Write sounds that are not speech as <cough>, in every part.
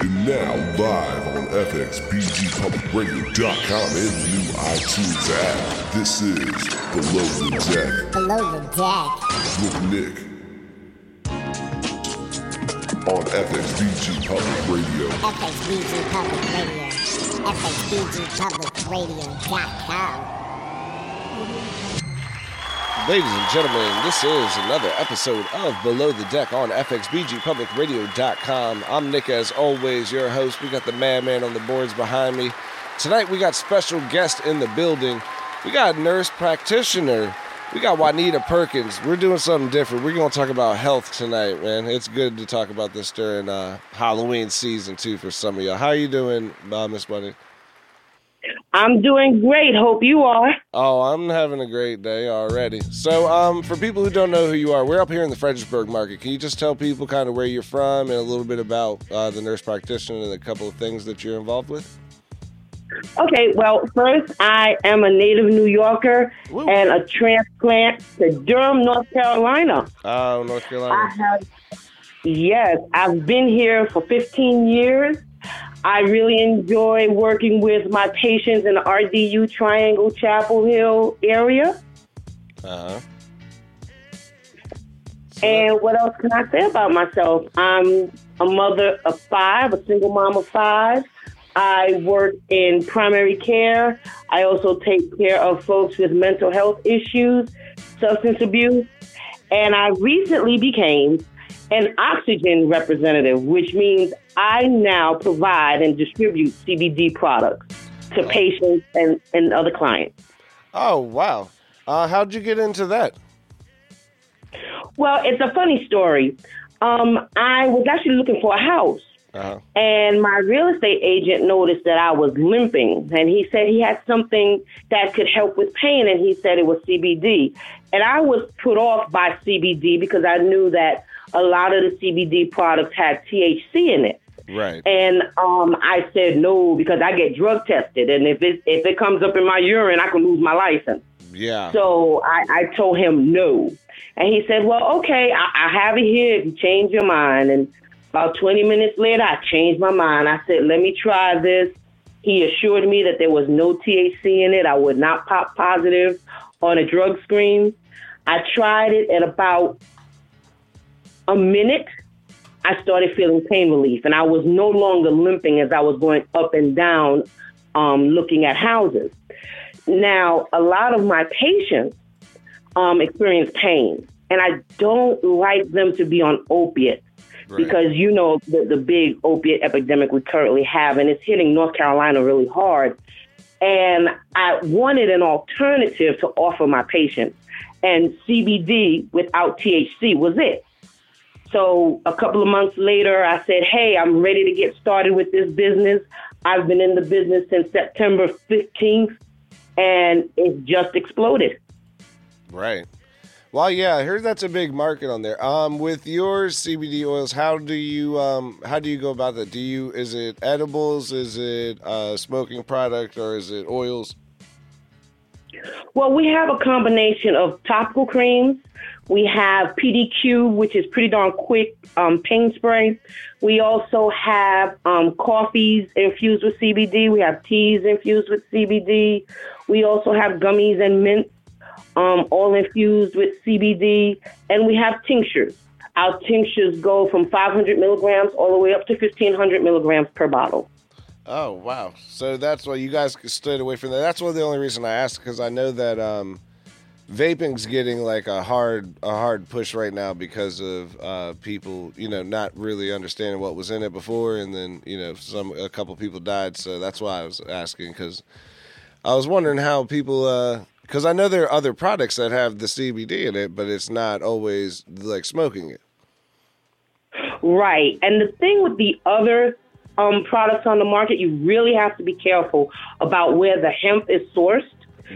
And now live on FXBGPublicRadio.com and the new iTunes app. This is Below the Deck Below the deck. with Nick on FXBG Public Radio. FXBG Public Radio. FXBGPublicRadio.com. Ladies and gentlemen, this is another episode of Below the Deck on FXBGPublicRadio.com. I'm Nick, as always, your host. We got the madman on the boards behind me. Tonight, we got special guest in the building. We got nurse practitioner. We got Juanita Perkins. We're doing something different. We're going to talk about health tonight, man. It's good to talk about this during uh, Halloween season, too, for some of y'all. How are you doing, uh, Miss Bunny? I'm doing great. Hope you are. Oh, I'm having a great day already. So, um, for people who don't know who you are, we're up here in the Fredericksburg market. Can you just tell people kind of where you're from and a little bit about uh, the nurse practitioner and a couple of things that you're involved with? Okay, well, first, I am a native New Yorker Woo. and a transplant to Durham, North Carolina. Oh, North I Carolina. have, yes, I've been here for 15 years. I really enjoy working with my patients in the RDU Triangle Chapel Hill area. Uh huh. And what else can I say about myself? I'm a mother of five, a single mom of five. I work in primary care. I also take care of folks with mental health issues, substance abuse. And I recently became an oxygen representative, which means I now provide and distribute CBD products to patients and, and other clients. Oh, wow. Uh, how'd you get into that? Well, it's a funny story. Um, I was actually looking for a house. Uh huh. And my real estate agent noticed that I was limping, and he said he had something that could help with pain, and he said it was CBD. And I was put off by CBD because I knew that a lot of the CBD products had THC in it. Right. And um, I said no because I get drug tested, and if it if it comes up in my urine, I can lose my license. Yeah. So I, I told him no. And he said, Well, okay, I, I have it here if you change your mind. And about 20 minutes later, I changed my mind. I said, Let me try this. He assured me that there was no THC in it. I would not pop positive on a drug screen. I tried it at about a minute. I started feeling pain relief, and I was no longer limping as I was going up and down um, looking at houses. Now, a lot of my patients um, experience pain, and I don't like them to be on opiates Right. because you know the, the big opiate epidemic we currently have, and it's hitting North Carolina really hard. And I wanted an alternative to offer my patients, and CBD without THC was it. So a couple of months later, I said, "Hey, I'm ready to get started with this business. I've been in the business since September 15th, and it just exploded." Right. Well, yeah, I heard that's a big market on there. Um, with your CBD oils, how do you um, how do you go about that? Do you is it edibles? Is it a smoking product, or is it oils? Well, we have a combination of topical creams. We have PDQ, which is pretty darn quick um, pain spray. We also have um, coffees infused with CBD. We have teas infused with CBD. We also have gummies and mints, um, all infused with CBD. And we have tinctures. Our tinctures go from 500 milligrams all the way up to 1500 milligrams per bottle. Oh wow! So that's why you guys stayed away from that. That's one of the only reason I asked because I know that um, vaping's getting like a hard a hard push right now because of uh, people you know not really understanding what was in it before, and then you know some a couple people died. So that's why I was asking because I was wondering how people because I know there are other products that have the CBD in it, but it's not always like smoking it. Right. And the thing with the other um, products on the market, you really have to be careful about where the hemp is sourced.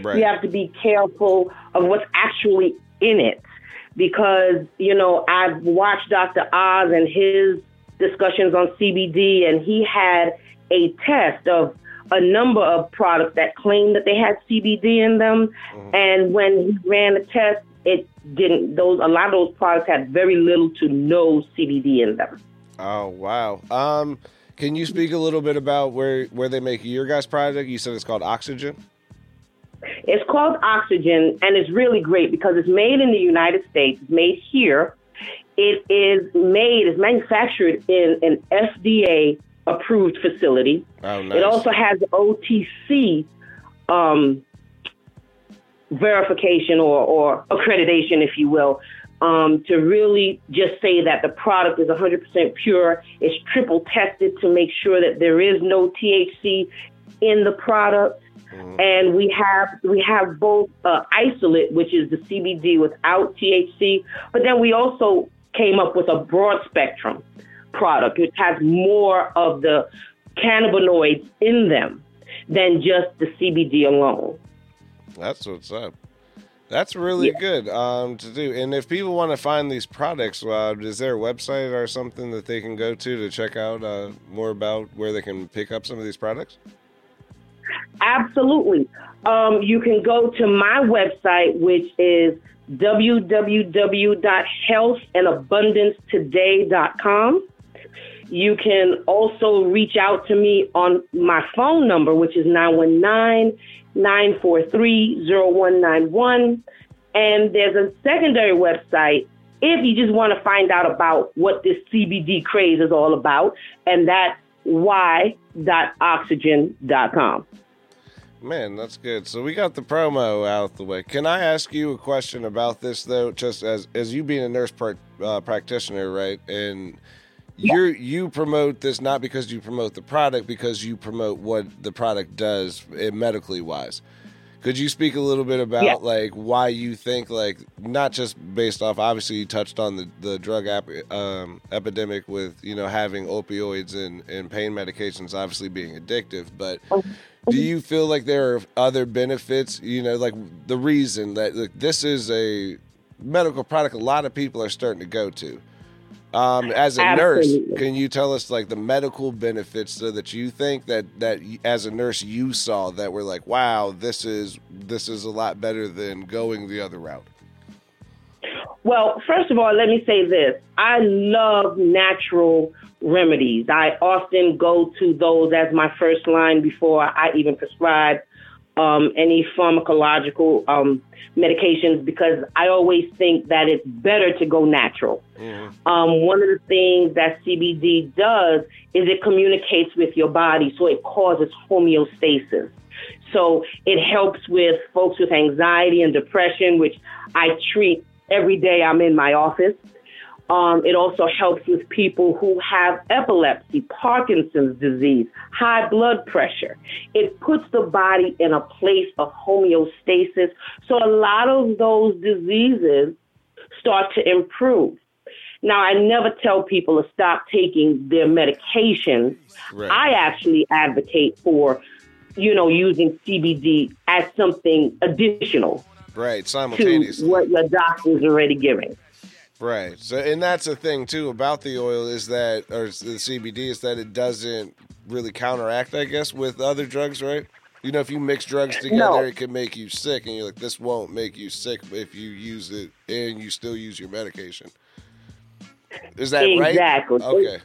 Right. You have to be careful of what's actually in it because, you know, I've watched Dr. Oz and his discussions on CBD, and he had a test of a number of products that claimed that they had CBD in them. And when he ran the test, it didn't. Those a lot of those products had very little to no CBD in them. Oh wow. Um Can you speak a little bit about where where they make your guys' product? You said it's called Oxygen. It's called Oxygen, and it's really great because it's made in the United States. It's made here. It is made, it's manufactured in an FDA approved facility. Oh, nice. It also has OTC um, verification or, or accreditation, if you will, um, to really just say that the product is 100% pure. It's triple tested to make sure that there is no THC in the product. And we have we have both uh, isolate, which is the CBD without THC, but then we also came up with a broad spectrum product, which has more of the cannabinoids in them than just the CBD alone. That's what's up. That's really Yeah. good um, to do. And if people want to find these products, uh, is there a website or something that they can go to to check out uh, more about where they can pick up some of these products? Absolutely. Um, you can go to my website, which is www.healthandabundancetoday.com. You can also reach out to me on my phone number, which is 919 943 0191. And there's a secondary website if you just want to find out about what this CBD craze is all about, and that's y.oxygen.com. Man, that's good. So we got the promo out the way. Can I ask you a question about this though? Just as as you being a nurse prac uh, practitioner, right? And you you promote this not because you promote the product, because you promote what the product does eh, medically wise. Could you speak a little bit about Yeah. like why you think like not just based off obviously you touched on the the drug ap- um, epidemic with you know having opioids and and pain medications obviously being addictive, but do you feel like there are other benefits you know like the reason that like, this is a medical product a lot of people are starting to go to um, as a nurse can you tell us like the medical benefits so that you think that that as a nurse you saw that were like wow this is this is a lot better than going the other route Well, first of all, let me say this. I love natural remedies. I often go to those as my first line before I even prescribe um, any pharmacological um, medications because I always think that it's better to go natural. Um, one of the things that CBD does is it communicates with your body, so it causes homeostasis. So it helps with folks with anxiety and depression, which I treat every day I'm in my office. Um, it also helps with people who have epilepsy, Parkinson's disease, high blood pressure. It puts the body in a place of homeostasis. So a lot of those diseases start to improve. Now, I never tell people to stop taking their medications. Right. I actually advocate for, you know, using CBD as something additional right to what your doctor's already giving. Right. So, and that's the thing too about the oil is that, or the CBD is that it doesn't really counteract, I guess, with other drugs, right? You know, if you mix drugs together, No. it can make you sick, and you're like, this won't make you sick if you use it and you still use your medication. Is that right? Exactly. Okay.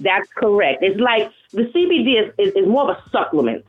That's correct. It's like the CBD is, is, is more of a supplement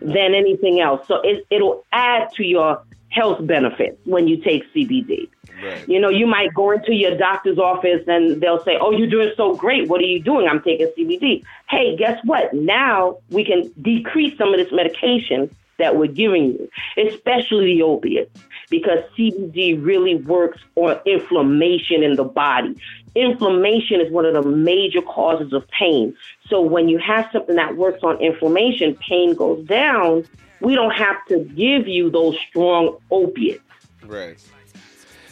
than anything else. So it, it'll add to your health benefits when you take CBD. Right. You know, you might go into your doctor's office and they'll say, Oh, you're doing so great. What are you doing? I'm taking CBD. Hey, guess what? Now we can decrease some of this medication that we're giving you, especially the opiates, because CBD really works on inflammation in the body. Inflammation is one of the major causes of pain. So when you have something that works on inflammation, pain goes down. We don't have to give you those strong opiates. Right.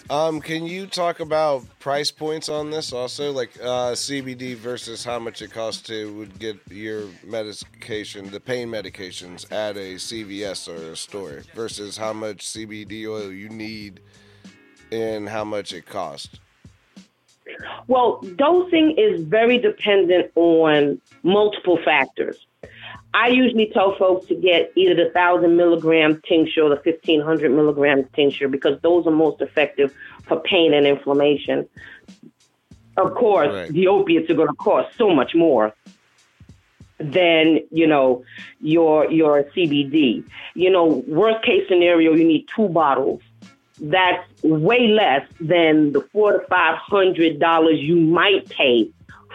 Um, can you talk about price points on this also, like uh, CBD versus how much it costs to would get your medication, the pain medications at a CVS or a store, versus how much CBD oil you need and how much it costs? Well, dosing is very dependent on multiple factors. I usually tell folks to get either the 1,000 milligram tincture or the 1,500 milligram tincture because those are most effective for pain and inflammation. Of course, Right. the opiates are going to cost so much more. than you know your your CBD. You know, worst case scenario, you need two bottles. That's way less than the four to five hundred dollars you might pay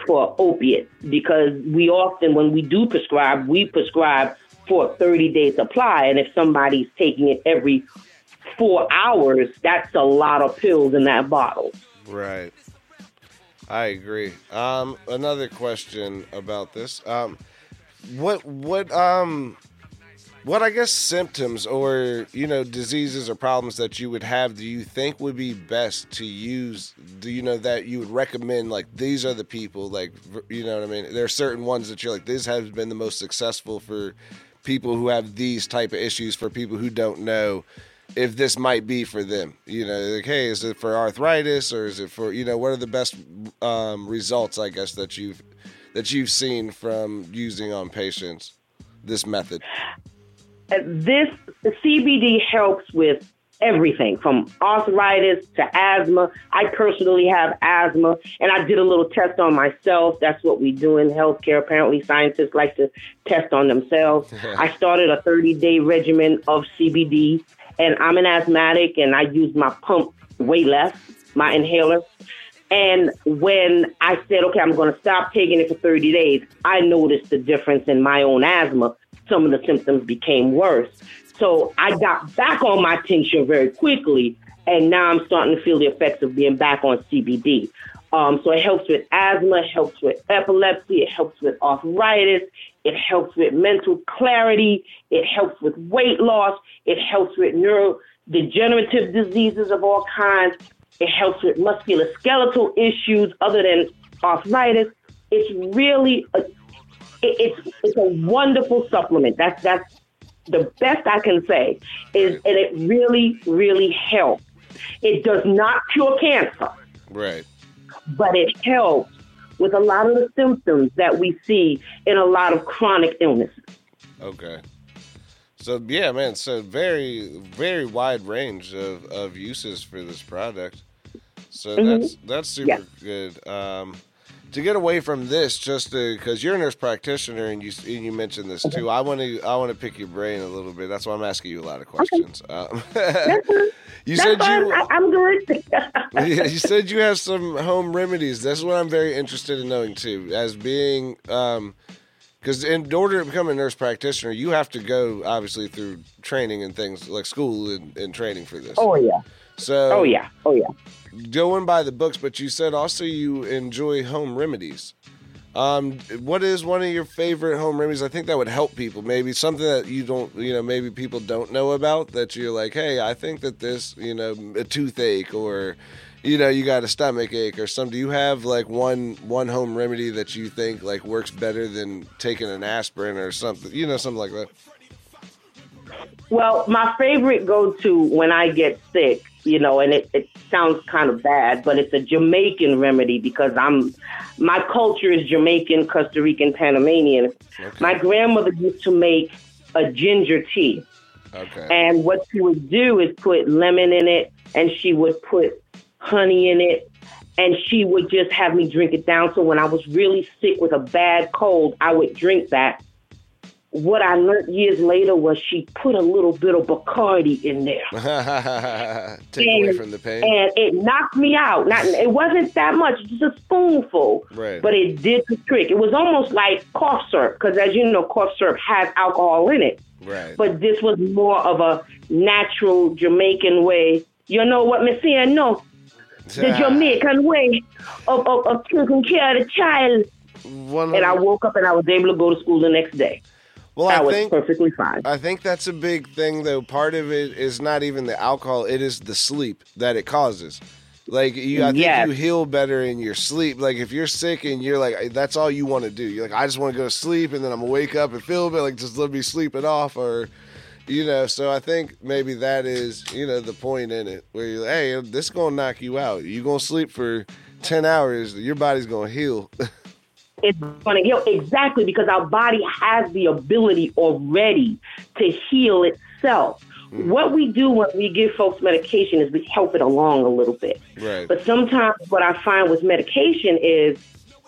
for opiates because we often, when we do prescribe, we prescribe for a 30 day supply. And if somebody's taking it every four hours, that's a lot of pills in that bottle. Right. I agree. Um, another question about this. Um, what what um what I guess symptoms or you know diseases or problems that you would have do you think would be best to use? Do you know that you would recommend like these are the people like you know what I mean? There are certain ones that you're like this has been the most successful for people who have these type of issues. For people who don't know if this might be for them, you know, like hey, is it for arthritis or is it for you know what are the best um, results I guess that you've that you've seen from using on patients this method? Uh, This CBD helps with everything from arthritis to asthma. I personally have asthma, and I did a little test on myself. That's what we do in healthcare. Apparently, scientists like to test on themselves. <laughs> I started a 30 day regimen of CBD, and I'm an asthmatic, and I use my pump way less, my inhaler. And when I said, okay, I'm going to stop taking it for 30 days, I noticed the difference in my own asthma. Some of the symptoms became worse. So I got back on my tincture very quickly, and now I'm starting to feel the effects of being back on CBD. Um, so it helps with asthma, it helps with epilepsy, it helps with arthritis, it helps with mental clarity, it helps with weight loss, it helps with neurodegenerative diseases of all kinds, it helps with musculoskeletal issues other than arthritis. It's really a, it, it's it's a wonderful supplement. That's that's the best I can say is, and it really really helps. It does not cure cancer, Right. but it helps with a lot of the symptoms that we see in a lot of chronic illnesses. Okay. So yeah, man. So very, very wide range of, of uses for this product. So that's that's super Yeah. good. Um, to get away from this, just because you're a nurse practitioner and you and you mentioned this too, I want to I want to pick your brain a little bit. That's why I'm asking you a lot of questions. Um, <laughs> you That's said fine. you I, I'm good. <laughs> Yeah, you said you have some home remedies. That's what I'm very interested in knowing too. As being, because in order to become a nurse practitioner, you have to go obviously through training and things like school and, and training for this. oh yeah. So Oh yeah. Oh yeah. going by the books, but you said also you enjoy home remedies. Um, what is one of your favorite home remedies? I think that would help people. Maybe something that you don't, you know, maybe people don't know about that you're like, hey, I think that this, you know, a toothache or, you know, you got a stomach ache or something. Do you have like one one home remedy that you think like works better than taking an aspirin or something? You know, something like that. Well, my favorite go to when I get sick, you know, and it, it sounds kind of bad, but it's a Jamaican remedy because I'm my culture is Jamaican, Costa Rican, Panamanian. My grandmother used to make a ginger tea. Okay. And what she would do is put lemon in it and she would put honey in it and she would just have me drink it down. So when I was really sick with a bad cold, I would drink that. What I learned years later was she put a little bit of Bacardi in there. <laughs> Take away And- from the pain. And it knocked me out. Not it wasn't that much, just a spoonful. Right. But it did the trick. It was almost like cough syrup, because as you know, cough syrup has alcohol in it. right. But this was more of a natural Jamaican way. You know what, Messiah? No, the <laughs> Jamaican way of, of, of taking care of the child. One And I woke up and I was able to go to school the next day. Well, I, I was think perfectly fine. I think that's a big thing, though. Part of it is not even the alcohol; it is the sleep that it causes. Like you, I think Yes. you heal better in your sleep. Like if you're sick and you're like, that's all you want to do. You're like, I just want to go to sleep, and then I'm gonna wake up and feel a bit like just let me sleep it off, or you know. So I think maybe that is you know the point in it, where you're like, hey, this is gonna knock you out. You gonna sleep for ten hours, your body's gonna heal. <laughs> it's going to heal exactly because our body has the ability already to heal itself. Mm. What we do when we give folks medication is we help it along a little bit. right. But sometimes what I find with medication is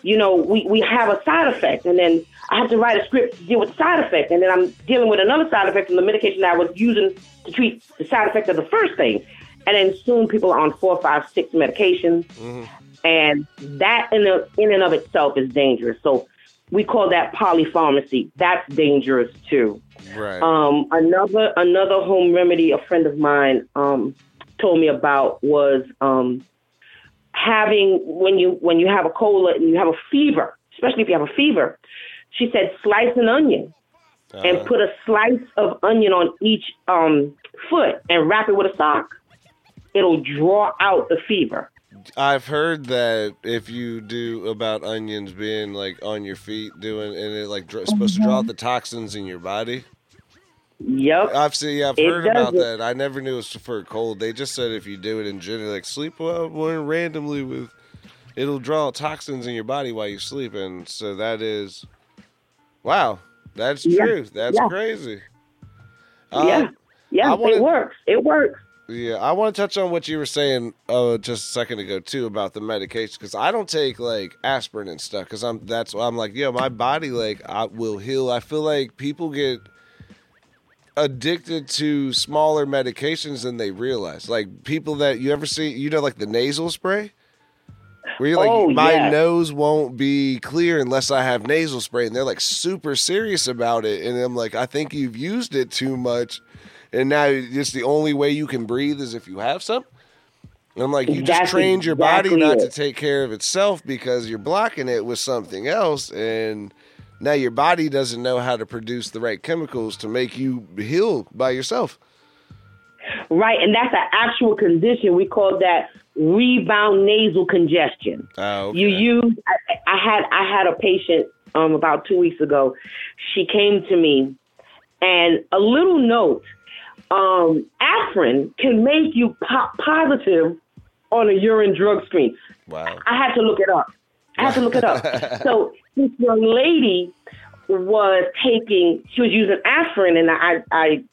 you know, we, we have a side effect, and then I have to write a script to deal with the side effect, and then I'm dealing with another side effect from the medication that I was using to treat the side effect of the first thing. And then soon people are on four, five, six medications, mm-hmm. And that in, the, in and of itself is dangerous. So we call that polypharmacy. That's dangerous too. Right. Um, another another home remedy a friend of mine um, told me about was um, having when you when you have a cold and you have a fever, especially if you have a fever. She said slice an onion and Uh, put a slice of onion on each um, foot and wrap it with a sock. It'll draw out the fever. I've heard that if you do about onions being like on your feet, doing and it like dr- supposed to draw out the toxins in your body. Yep. I've seen, yeah, I've It heard about does that. I never knew it was for a cold. They just said if you do it in general, like sleep well, well randomly with, it'll draw toxins in your body while you sleep, and so that is, wow, that's Yeah. true. That's Yeah. crazy. Um, yeah. Yeah. I wanna- it works. It works. Yeah, I want to touch on what you were saying uh, just a second ago too about the medication because I don't take like aspirin and stuff because I'm that's why I'm like yo my body like I will heal. I feel like people get addicted to smaller medications than they realize. Like people that you ever see, you know, like the nasal spray. Where you're like, Oh, my nose won't be clear unless I have nasal spray, and they're like super serious about it. And I'm like, I think you've used it too much, and now it's the only way you can breathe is if you have some. And I'm like, you just trained your body exactly not to take care of itself because you're blocking it with something else, and now your body doesn't know how to produce the right chemicals to make you heal by yourself. Right. And that's an actual condition. We call that rebound nasal congestion. Oh, okay. You use. I, I had I had a patient um, about two weeks ago. She came to me, and a little note: um, aspirin can make you pop positive on a urine drug screen. wow. I had to look it up. I had to look it up. <laughs> so this young lady was taking. She was using aspirin, and I I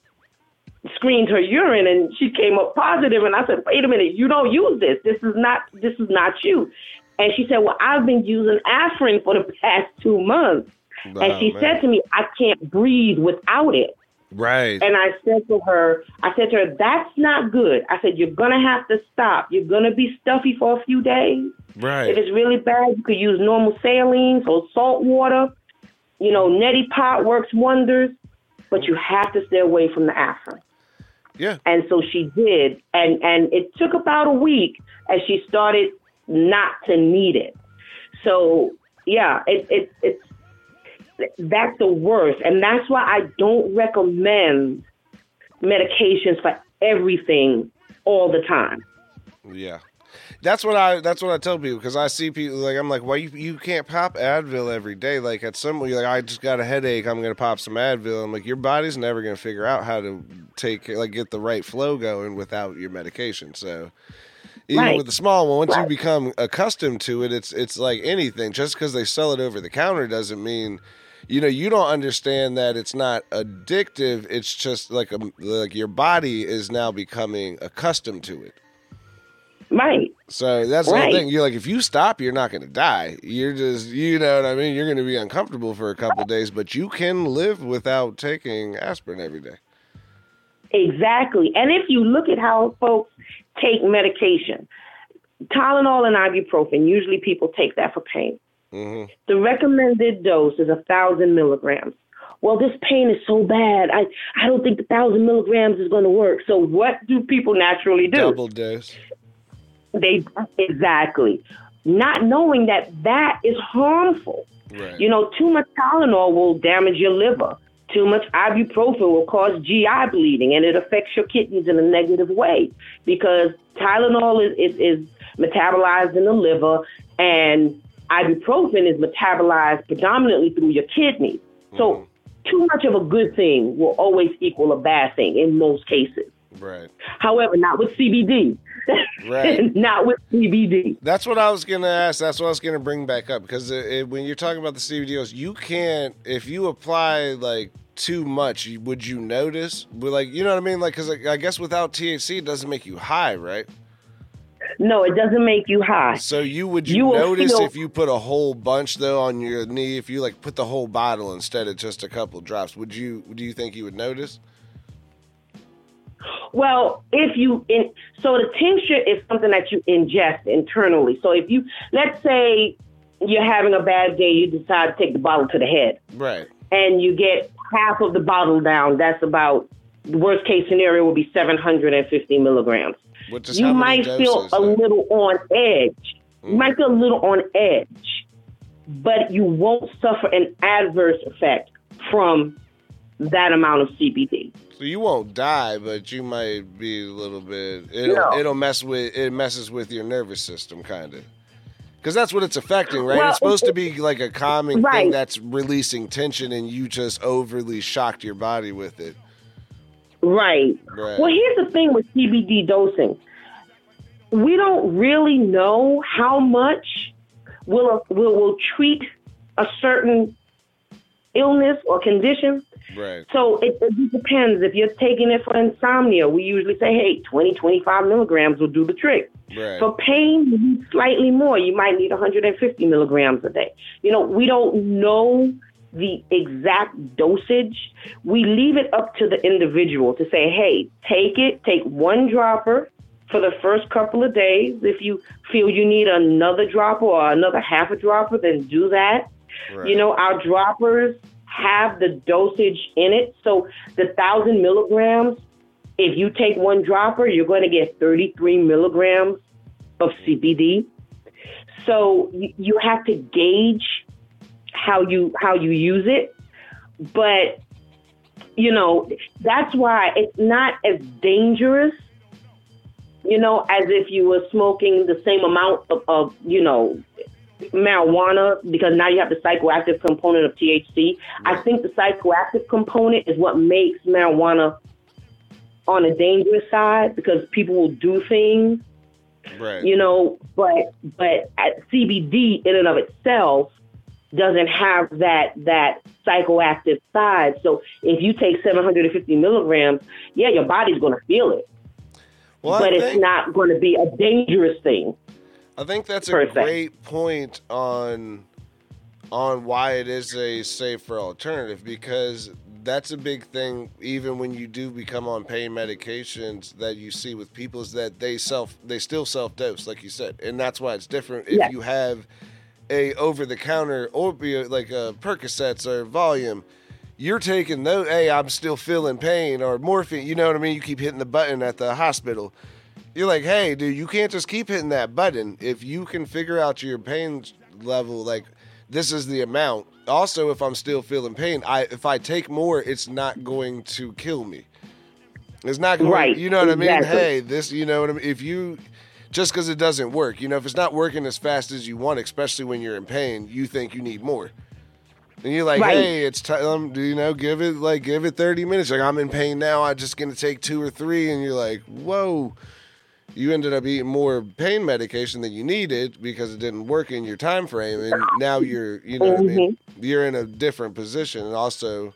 screened her urine and she came up positive and I said, Wait a minute, you don't use this. This is not this is not you. And she said, Well, I've been using aspirin for the past two months. and she man. said to me, I can't breathe without it. Right. And I said to her, I said to her, That's not good. I said, You're gonna have to stop. You're gonna be stuffy for a few days. Right. If it's really bad, you could use normal saline, so salt water. You know, neti pot works wonders, but you have to stay away from the aspirin. Yeah. And so she did, and and it took about a week as she started not to need it. So yeah, it it it's that's the worst, and that's why I don't recommend medications for everything all the time. Yeah. That's what I that's what I tell people because I see people like I'm like why you you can't pop Advil every day like at some you're like I just got a headache I'm gonna pop some Advil I'm like your body's never gonna figure out how to take like get the right flow going without your medication so even Right. with the small one once you become accustomed to it it's it's like anything just because they sell it over the counter doesn't mean you know you don't understand that it's not addictive it's just like a like your body is now becoming accustomed to it Right. so that's the whole thing. You're like, if you stop, you're not going to die. You're just, you know what I mean? You're going to be uncomfortable for a couple days, but you can live without taking aspirin every day. Exactly. And if you look at how folks take medication, Tylenol and ibuprofen, usually people take that for pain. Hmm The recommended dose is a thousand milligrams. Well, this pain is so bad. I, I don't think the thousand milligrams is going to work. So what do people naturally do? Double dose. They exactly not knowing that that is harmful. Right. You know, too much Tylenol will damage your liver. Too much ibuprofen will cause GI bleeding, and it affects your kidneys in a negative way because Tylenol is, is, is metabolized in the liver, and ibuprofen is metabolized predominantly through your kidneys. So, mm-hmm. too much of a good thing will always equal a bad thing in most cases. right. However, not with CBD. Right. <laughs> not with CBD. That's what I was going to ask. That's what I was going to bring back up because it, it, when you're talking about the CBDOs, you can't, if you apply like too much, would you notice? But like, you know what I mean? Like, because like, I guess without THC, it doesn't make you high, right? No, it doesn't make you high. So you would you, You notice feel- if you put a whole bunch though on your knee, if you like put the whole bottle instead of just a couple drops, would you do you think you would notice? Well, if you in so the tincture is something that you ingest internally. So if you let's say you're having a bad day, you decide to take the bottle to the head Right. and you get half of the bottle down, that's about the worst case scenario would be 750 milligrams. You might feel a though? little on edge. You might mm. feel a little on edge, but you won't suffer an adverse effect from that amount of CBD. So you won't die, but you might be a little bit. It'll No. it'll mess with it messes with your nervous system, kind of. Because that's what it's affecting, right? Well, it's supposed it- to be like a calming thing that's releasing tension, and you just overly shocked your body with it. Right. Right. Well, here's the thing with CBD dosing. We don't really know how much will will will treat a certain illness or condition. Right. So it, it depends. If you're taking it for insomnia, we usually say, hey, 20, 25 milligrams will do the trick. Right. For pain, slightly more. You might need 150 milligrams a day. You know, we don't know the exact dosage. We leave it up to the individual to say, hey, take it, take one dropper for the first couple of days. If you feel you need another dropper or another half a dropper, then do that. right. You know, our droppers have the dosage in it. So the thousand milligrams, if you take one dropper, you're going to get 33 milligrams of CBD. So you, you have to gauge how you how you use it, but you know that's why it's not as dangerous. You know, as if you were smoking the same amount of, of you know marijuana because now you have the psychoactive component of THC. I think the psychoactive component is what makes marijuana on a dangerous side because people will do things, right. you know, but but at CBD in and of itself doesn't have that that psychoactive side. So if you take 750 milligrams, yeah, your body's going to feel it, well, but I it's not going to be a dangerous thing. I think that's a se. great point on on why it is a safer alternative because that's a big thing even when you do become on pain medications that you see with people is that they self they still self dose like you said and that's why it's different if you have a over the counter opiate like a Percocets or Valium you're taking no hey I'm still feeling pain or morphine you know what I mean you keep hitting the button at the hospital you're like, hey, dude, you can't just keep hitting that button. If you can figure out your pain level, like this is the amount. Also, if I'm still feeling pain, I if I take more, it's not going to kill me. It's not going. Right, You know what I mean? Hey, this. You know what I mean? If you just because it doesn't work, you know, if it's not working as fast as you want, especially when you're in pain, you think you need more. And you're like, Right. hey, it's time. Um, do you know? Give it like give it 30 minutes. Like I'm in pain now. I'm just gonna take two or three, and you're like, whoa. You ended up eating more pain medication than you needed because it didn't work in your time frame, and now you're, you know, what I mean, you're in a different position, and also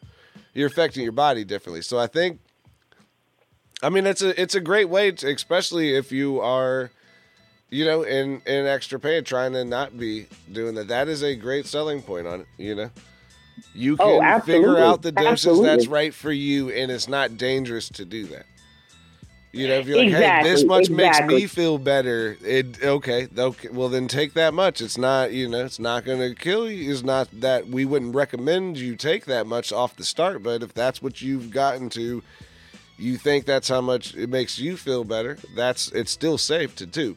you're affecting your body differently. So I think, I mean, it's a it's a great way, to, especially if you are, you know, in in extra pain, trying to not be doing that. That is a great selling point on it. You know, you Oh, can figure out the doses that's right for you, and it's not dangerous to do that. You know, if you're like, hey, this much makes me feel better. It okay, okay. Well, then take that much. It's not, you know, it's not going to kill you. It's not that we wouldn't recommend you take that much off the start. But if that's what you've gotten to, you think that's how much it makes you feel better. That's it's still safe to do.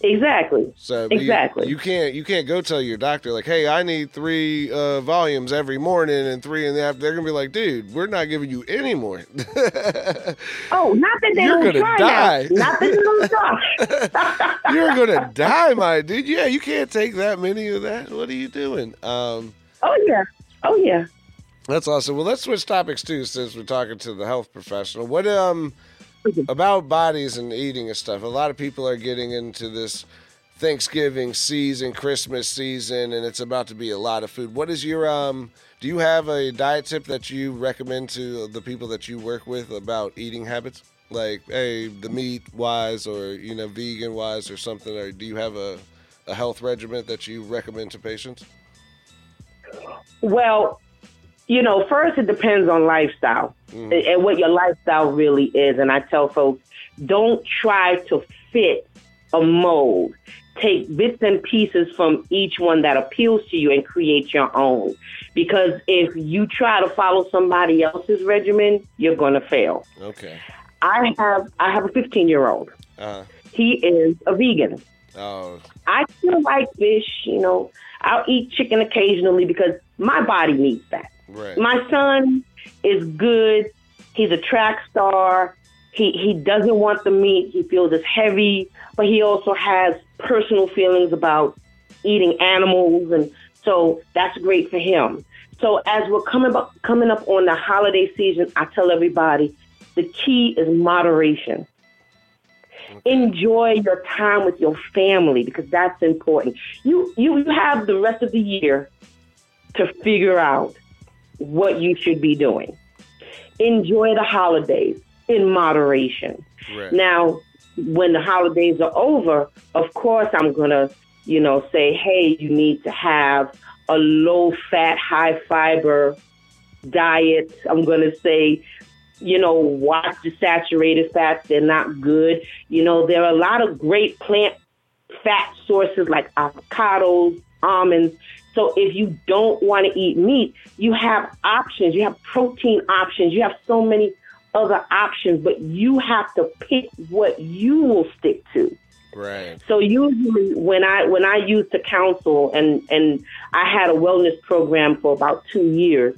Exactly. So but you- Exactly. you, can't you can't go tell your doctor like, hey, I need three uh, Valiums every morning and three in the afternoon. They're gonna be like, dude, we're not giving you any more. <laughs> Oh, not that they You're don't gonna try die. that. Not that they don't try. <laughs> You're gonna die, my dude. Yeah, you can't take that many of that. What are you doing? Um, oh yeah. Oh yeah. that's awesome. Well, let's switch topics too, since we're talking to the health professional. What um <laughs> about bodies and eating and stuff? A lot of people are getting into this Thanksgiving season, Christmas season, and it's about to be a lot of food. What is your um? Do you have a diet tip that you recommend to the people that you work with about eating habits? Like, hey, the meat wise, or you know, vegan wise, or something? Or do you have a a health regimen that you recommend to patients? Well, you know, first it depends on lifestyle Mm. and- what your lifestyle really is. And I tell folks, don't try to fit a mold. Take bits and pieces from each one that appeals to you and create your own. Because if you try to follow somebody else's regimen, you're going to fail. Okay. I have I have a 15 year old. Uh. He is a vegan. Oh. I still like fish, you know. I'll eat chicken occasionally because my body needs that. Right. My son is good. He's a track star. He he doesn't want the meat. He feels it's heavy, but he also has personal feelings about eating animals, and so that's great for him. So as we're coming up coming up on the holiday season, I tell everybody the key is moderation. Enjoy your time with your family because that's important. You you you have the rest of the year to figure out what you should be doing. Enjoy the holidays in moderation. Right. Now, when the holidays are over, of course, I'm going to, you know, say, hey, you need to have a low fat, high fiber diet. I'm going to say, you know, watch the saturated fats. They're not good. You know, there are a lot of great plant fat sources like avocados, almonds. So if you don't want to eat meat, you have options. You have protein options. You have so many other options, but you have to pick what you will stick to. Right. So usually when I when I used to counsel and and I had a wellness program for about two years,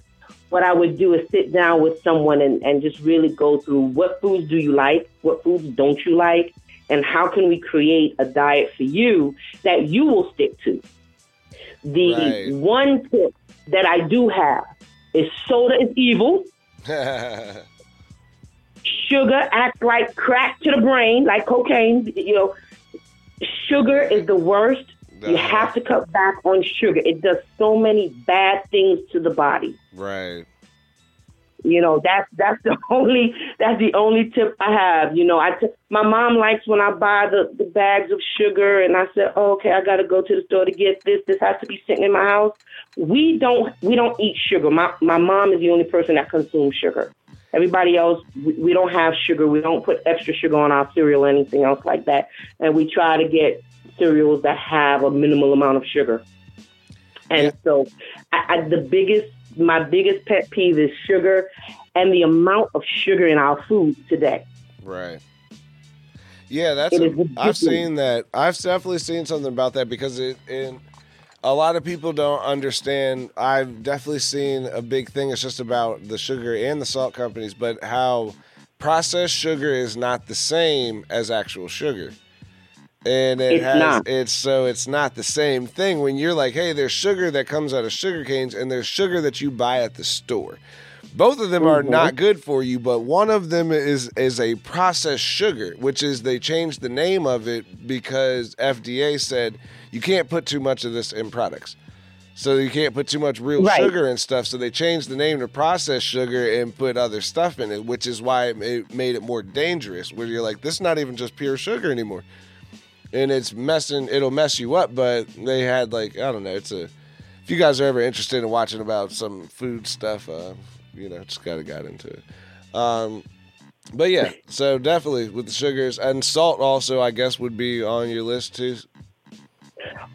what I would do is sit down with someone and, and just really go through what foods do you like, what foods don't you like, and how can we create a diet for you that you will stick to. The Right. one tip that I do have is soda is evil. <laughs> Sugar acts like crack to the brain, like cocaine. You know, sugar is the worst. You Uh-huh. have to cut back on sugar. It does so many bad things to the body. right. You know, that's that's the <laughs> only that's the only tip I have. You know, I t- my mom likes when I buy the, the bags of sugar, and I said, oh, okay, I got to go to the store to get this. This has to be sitting in my house. We don't we don't eat sugar. My my mom is the only person that consumes sugar. Everybody else, we, we don't have sugar. We don't put extra sugar on our cereal or anything else like that. And we try to get cereals that have a minimal amount of sugar. And Yeah. so, I, I, the biggest, my biggest pet peeve is sugar and the amount of sugar in our food today. Right. Yeah, that's. A, I've seen that. I've definitely seen something about that because it. In, a lot of people don't understand. I've definitely seen a big thing. It's just about the sugar and the salt companies, but how processed sugar is not the same as actual sugar. And it It's has not. it's so it's not the same thing when you're like, hey, there's sugar that comes out of sugar canes and there's sugar that you buy at the store. Both of them are Mm-hmm. not good for you, but one of them is is a processed sugar, which is they changed the name of it because FDA said you can't put too much of this in products. So you can't put too much real Right. sugar and stuff. So they changed the name to processed sugar and put other stuff in it, which is why it made it more dangerous. Where you're like, this is not even just pure sugar anymore, and it's messing. It'll mess you up. But they had like I don't know. It's a. If you guys are ever interested in watching about some food stuff, uh, you know, just kind of got into it. Um, but yeah, so definitely with the sugars and salt, also I guess would be on your list too.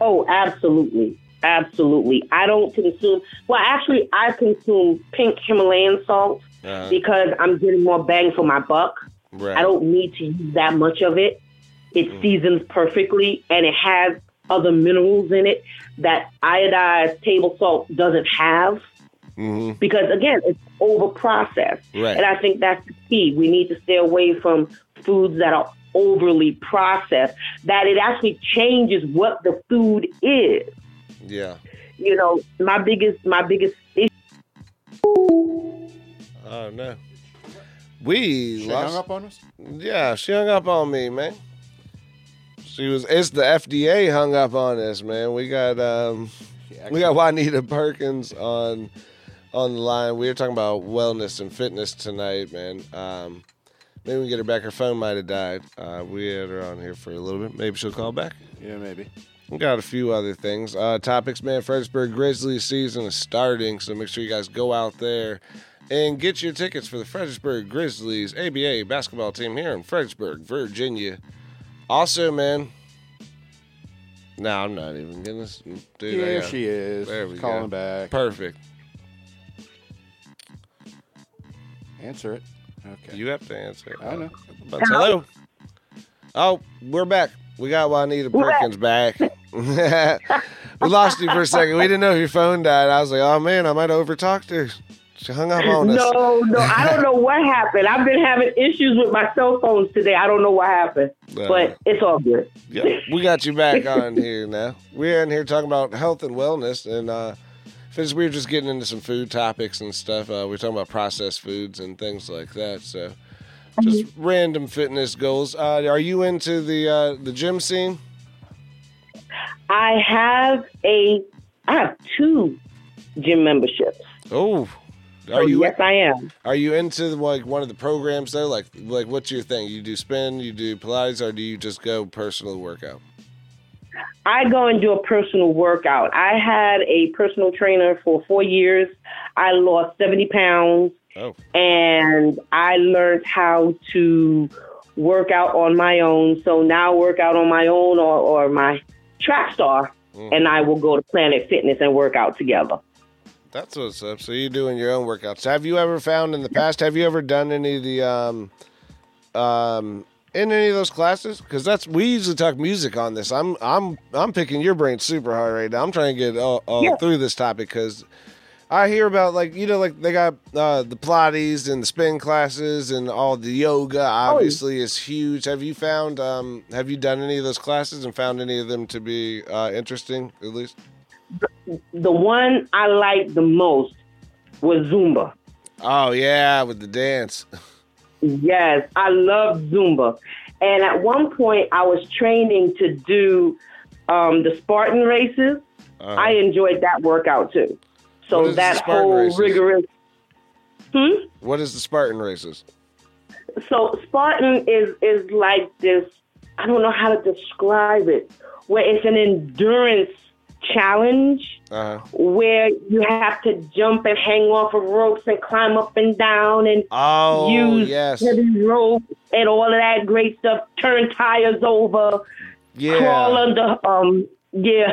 Oh, absolutely. Absolutely. I don't consume, well, actually, I consume pink Himalayan salt Uh, because I'm getting more bang for my buck. right. I don't need to use that much of it. It seasons perfectly and it has other minerals in it that iodized table salt doesn't have hmm because, again, it's over processed. Right. And I think that's the key. We need to stay away from foods that are overly processed, that it actually changes what the food is. Yeah. You know, my biggest my biggest issue Oh no. We She lost. hung up on us? Yeah, she hung up on me, man. She was. It's the FDA hung up on us, man. We got um, we got Juanita Perkins on on the line. We were talking about wellness and fitness tonight, man. Um, Maybe we can get her back. Her phone might have died. Uh, we had her on here for a little bit. Maybe she'll call back. Yeah, maybe. We got a few other things. Uh, topics, man. Fredericksburg Grizzlies season is starting, so make sure you guys go out there and get your tickets for the Fredericksburg Grizzlies ABA basketball team here in Fredericksburg, Virginia. Also, man. No, I'm not even gonna s- do Here that. she is. There we calling go. back. Perfect. Answer it. Okay. You have to answer. it. I know. But hello. Oh, we're back. We got Juanita Perkins back. <laughs> we lost you for a second. We didn't know if your phone died. I was like, oh man, I might have overtalked her. She hung up on us. No, no, I don't know what happened. I've been having issues with my cell phones today. I don't know what happened, Uh, but it's all good. yeah, we got you back <laughs> on here now. We're in here talking about health and wellness, and uh, since we were just getting into some food topics and stuff, uh, we're talking about processed foods and things like that. So, just random fitness goals. Uh, are you into the uh, the gym scene? I have a, I have two gym memberships. Oh, are So you yes, I am. Are you into like one of the programs though? Like, like what's your thing? You do spin, you do Pilates, or do you just go personal workout? I go and do a personal workout. I had a personal trainer for four years. I lost 70 pounds Oh, and I learned how to work out on my own. So now I work out on my own or, or my track star mm. and I will go to Planet Fitness and work out together. That's what's up. So you're doing your own workouts. Have you ever found in the past? Have you ever done any of the um, um, in any of those classes? Because that's we usually talk music on this. I'm I'm I'm picking your brain super hard right now. I'm trying to get all, all Yeah. through this topic because. I hear about like you know like they got uh, the Pilates and the spin classes and all the yoga. Obviously, is huge. Have you found? Um, have you done any of those classes and found any of them to be uh, interesting? At least. The one I liked the most was Zumba. Oh yeah, with the dance. Yes, I love Zumba. And at one point, I was training to do um, the Spartan races. Uh, I enjoyed that workout too. So that whole races? rigorous. Hmm? what is the Spartan races? So Spartan is is like this. I don't know how to describe it. Where it's an endurance challenge Uh, where you have to jump and hang off of ropes and climb up and down and oh use yes, heavy rope and all of that great stuff. Turn tires over, crawl yeah. under um yeah,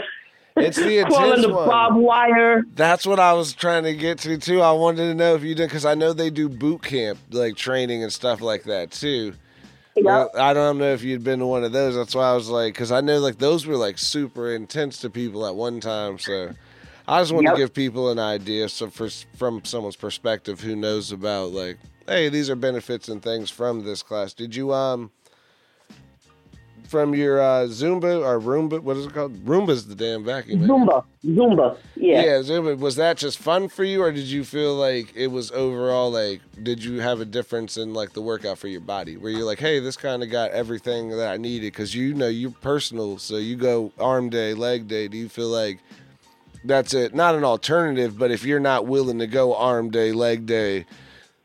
It's the <laughs> crawl intense under one. barbed wire. That's what I was trying to get to too. I wanted to know if you did because I know they do boot camp like training and stuff like that too. Well, I don't know if you'd been to one of those. That's why I was like, because I know like those were like super intense to people at one time. So I just want Yep. to give people an idea, so for from someone's perspective who knows about like, hey, these are benefits and things from this class. Did you um from your uh, Zumba or Roomba? What is it called? Roomba's the damn vacuum. it? Zumba, Zumba, yeah. Yeah, Zumba. Was that just fun for you, or did you feel like it was overall like? Did you have a difference in like the workout for your body, where you're like, hey, this kind of got everything that I needed? Because you know you're personal, so you go arm day, leg day. Do you feel like that's it? Not an alternative, but if you're not willing to go arm day, leg day,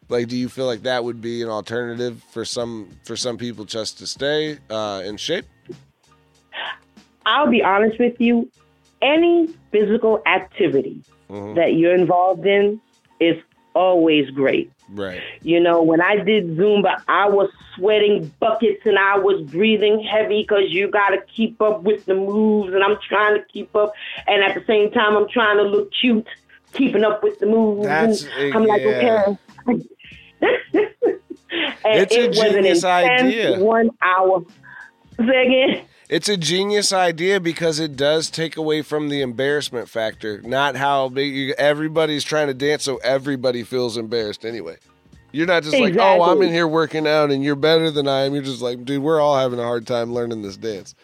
like, do you feel like that would be an alternative for some for some people just to stay uh, in shape? I'll be honest with you. Any physical activity Mhm. that you're involved in is always great. Right. You know, when I did Zumba, I was sweating buckets and I was breathing heavy because you got to keep up with the moves, and I'm trying to keep up. And at the same time, I'm trying to look cute, keeping up with the moves. That's- and I'm like, okay. <laughs> It's a it genius idea. One hour. Say again. It's a genius idea because it does take away from the embarrassment factor. Not how big you, everybody's trying to dance, so everybody feels embarrassed anyway. You're not just like, oh, I'm in here working out and you're better than I am. You're just like, dude, we're all having a hard time learning this dance.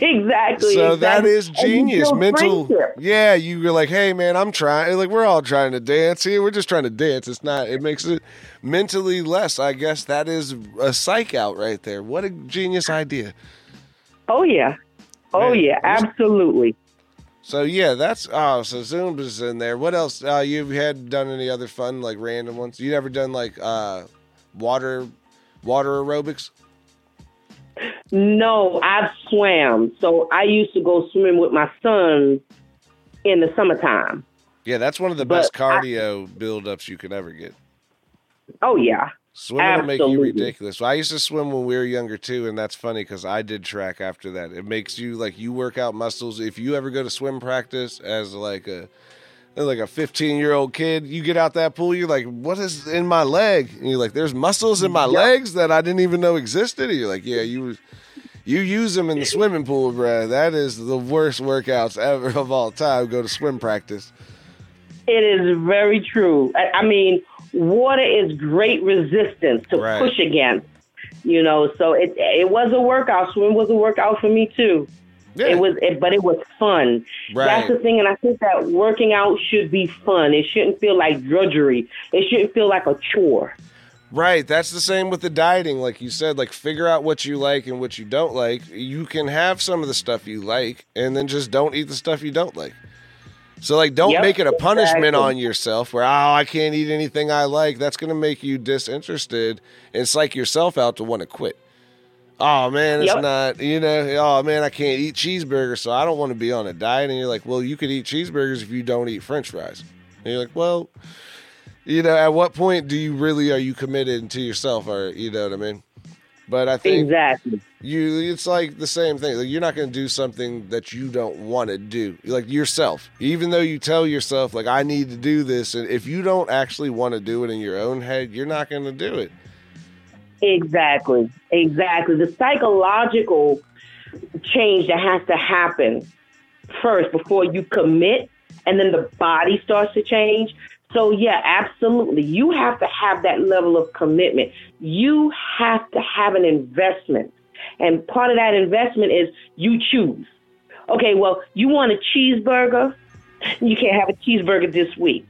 Exactly. So that exactly. is And you genius. Mental. friendship. Yeah, you were like, hey, man, I'm trying. Like, we're all trying to dance here. We're just trying to dance. It's not, it makes it mentally less. I guess that is a psych out right there. What a genius idea. Oh yeah. Oh Man, yeah. Absolutely. So yeah, that's oh, so Zumba's in there. What else? Uh, you've had done any other fun like random ones? You never done like uh, water, water aerobics? No, I've swam. So I used to go swimming with my son in the summertime. Yeah, that's one of the But best I- cardio buildups you could ever get. Oh yeah. Swimming will make you ridiculous. I used to swim when we were younger too, and that's funny because I did track after that. It makes you like you work out muscles. If you ever go to swim practice as like a like a 15 year old kid, you get out that pool, you're like, what is in my leg? And you're like, there's muscles in my legs that I didn't even know existed. And you're like, yeah, you you use them in the swimming pool, bruh. That is the worst workouts ever of all time. Go to swim practice. It is very true. I, I mean, water is great resistance to Right. push against. You know, so it it was a workout. Swim was a workout for me too. Yeah. It was, it, but it was fun. Right. That's the thing, and I think that working out should be fun. It shouldn't feel like drudgery. It shouldn't feel like a chore. Right. That's the same with the dieting. Like you said, like figure out what you like and what you don't like. You can have some of the stuff you like and then just don't eat the stuff you don't like. So like don't Yep, make it a punishment exactly. on yourself where oh I can't eat anything I like. That's gonna make you disinterested and psych yourself out to want to quit. Oh man, it's Yep. not you know, oh man, I can't eat cheeseburgers, so I don't want to be on a diet. And you're like, Well, you could eat cheeseburgers if you don't eat French fries. And you're like, Well, you know, at what point do you really are you committed to yourself or you know what I mean? But I think Exactly. you it's like the same thing. Like you're not going to do something that you don't want to do. Like yourself. Even though you tell yourself like I need to do this and if you don't actually want to do it in your own head, you're not going to do it. Exactly. Exactly. The psychological change that has to happen first before you commit, and then the body starts to change. So, yeah, absolutely. You have to have that level of commitment. You have to have an investment. And part of that investment is you choose. Okay, well, you want a cheeseburger? You can't have a cheeseburger this week.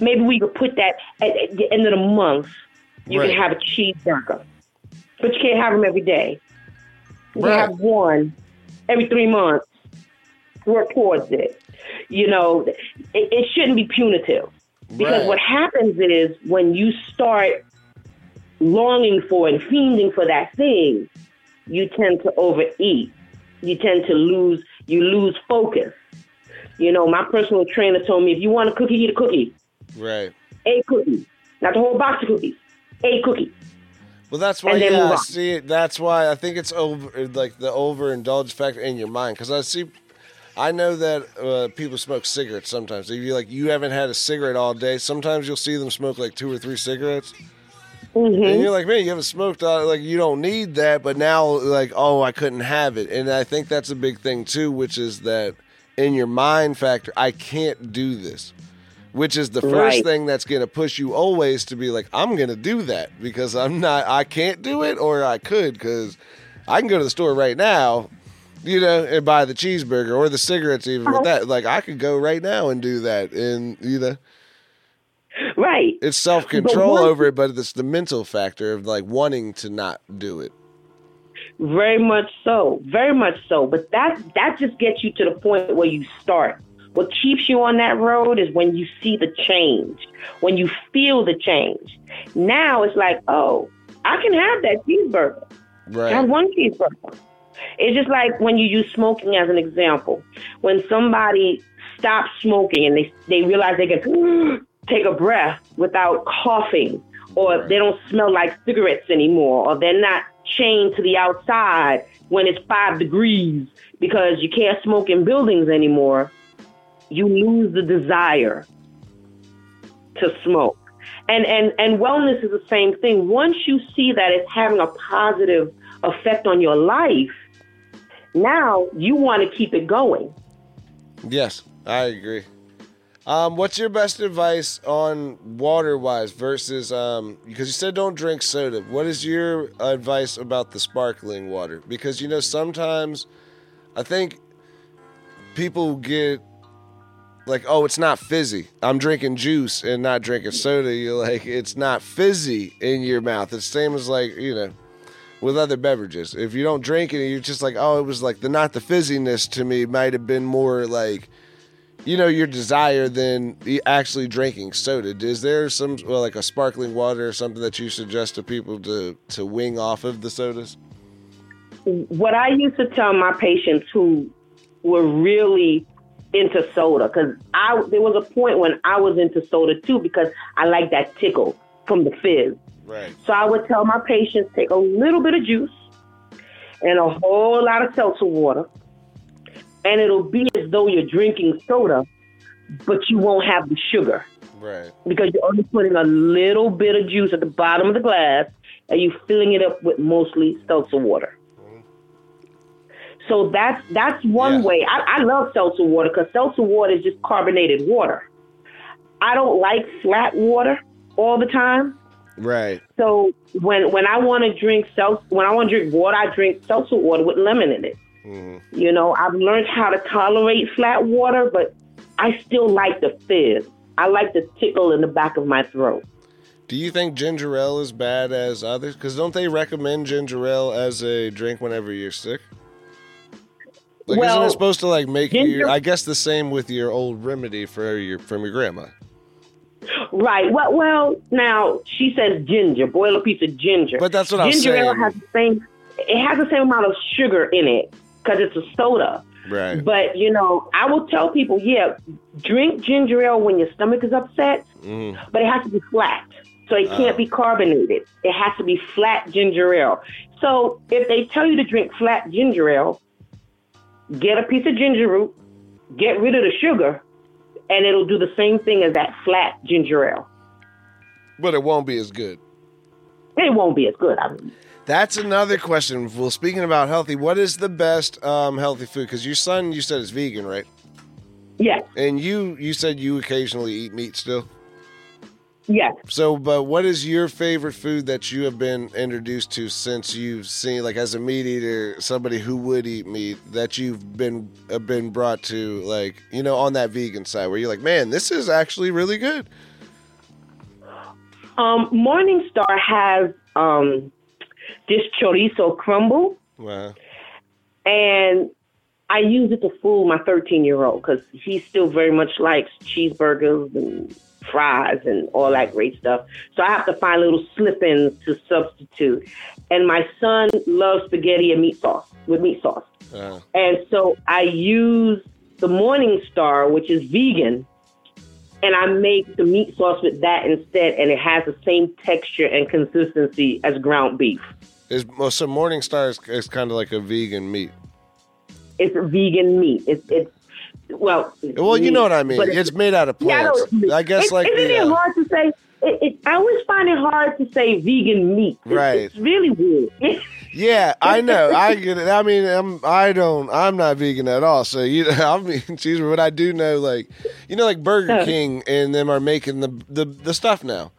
Maybe we could put that at, at the end of the month. You Right. can have a cheeseburger, but you can't have them every day. You Right. have one every three months. Work towards it. You know, it, it shouldn't be punitive because Right. what happens is when you start longing for and fiending for that thing, you tend to overeat. You tend to lose. You lose focus. You know, my personal trainer told me if you want a cookie, eat a cookie. Right. A cookie, not the whole box of cookies. A cookie. Well, that's why yeah, I see it. That's why I think it's over like the overindulge factor in your mind cuz I see I know that uh, people smoke cigarettes sometimes. If you like you haven't had a cigarette all day, sometimes you'll see them smoke like two or three cigarettes. And you're like, man, you haven't smoked, all, like you don't need that, but now like, oh, I couldn't have it, and I think that's a big thing too, which is that in your mind factor, I can't do this, which is the first Right. thing that's going to push you always to be like, I'm going to do that because I'm not, I can't do it, or I could because I can go to the store right now. You know, and buy the cheeseburger or the cigarettes, even with uh-huh. that. Like, I could go right now and do that. And, you know, Right. it's self control over it, but it's the mental factor of like wanting to not do it. Very much so. Very much so. But that that just gets you to the point where you start. What keeps you on that road is when you see the change, when you feel the change. Now it's like, oh, I can have that cheeseburger. Right. Have one cheeseburger. It's just like when you use smoking as an example. When somebody stops smoking and they they realize they can <gasps> take a breath without coughing, or they don't smell like cigarettes anymore, or they're not chained to the outside when it's five degrees because you can't smoke in buildings anymore, you lose the desire to smoke. And and and wellness is the same thing. Once you see that it's having a positive effect on your life, now you want to keep it going. Yes, I agree. Um, what's your best advice on water wise versus um, because you said don't drink soda. What is your advice about the sparkling water? Because you know sometimes I think people get like, oh, it's not fizzy. I'm drinking juice and not drinking soda. You're like, it's not fizzy in your mouth. It's same as like you know with other beverages. If you don't drink it, you're just like, oh, it was like the not the fizziness to me might have been more like you know your desire than actually drinking soda. Is there some well, like a sparkling water or something that you suggest to people to to wing off of the sodas? what I used to tell my patients who were really into soda, because I there was a point when I was into soda too, because I like that tickle from the fizz. Right. So I would tell my patients take a little bit of juice and a whole lot of seltzer water, and it'll be as though you're drinking soda, but you won't have the sugar Right. because you're only putting a little bit of juice at the bottom of the glass and you're filling it up with mostly seltzer water. So that's that's one way. I, I love seltzer water because seltzer water is just carbonated water. I don't like flat water all the time. Right. So when when I want to drink seltzer, when I want to drink water, I drink seltzer water with lemon in it. Mm-hmm. You know, I've learned how to tolerate flat water, but I still like the fizz. I like the tickle in the back of my throat. Do you think ginger ale is bad as others? Because don't they recommend ginger ale as a drink whenever you're sick? Like, isn't Well, it supposed to like make you? ginger- I guess the same with your old remedy for your from your grandma. Right. Well, well. Now she says ginger. Boil a piece of ginger. But that's what I was ginger ale has the same. It has the same amount of sugar in it because it's a soda. Right. But you know, I will tell people, yeah, drink ginger ale when your stomach is upset, Mhm. but it has to be flat. So it can't be carbonated. It has to be flat ginger ale. So if they tell you to drink flat ginger ale, get a piece of ginger root, get rid of the sugar, and it'll do the same thing as that flat ginger ale. But it won't be as good. It won't be as good. I mean, That's another question. Well, speaking about healthy, what is the best um, healthy food? Because your son, you said is vegan, right? yes, And you, you said you occasionally eat meat still. Yes. So, but what is your favorite food that you have been introduced to since you've seen, like, as a meat eater, somebody who would eat meat that you've been uh, been brought to, like, you know, on that vegan side, where you're like, man, this is actually really good. Um, Morningstar has um, this chorizo crumble. Wow. and I use it to fool my 13 year old because he still very much likes cheeseburgers and fries and all that great stuff. So I have to find little slip ins to substitute. And my son loves spaghetti and meat sauce with meat sauce. Uh, And so I use the Morning Star, which is vegan, and I make the meat sauce with that instead, and it has the same texture and consistency as ground beef. is well, so Morningstar is, is kind of like a vegan meat. It's vegan meat. It's it's well. Well, you know what I mean. but It's made out of yeah, I, plants. what. I guess It's- like isn't the, it hard to say? It, it, I always find it hard to say vegan meat. It's, Right. It's really weird. <laughs> Yeah, I know. I get it. I mean, I'm I don't I'm not vegan at all. So you <laughs> I mean, excuse me, but I do know like you know like Burger King and them are making the the, the stuff now.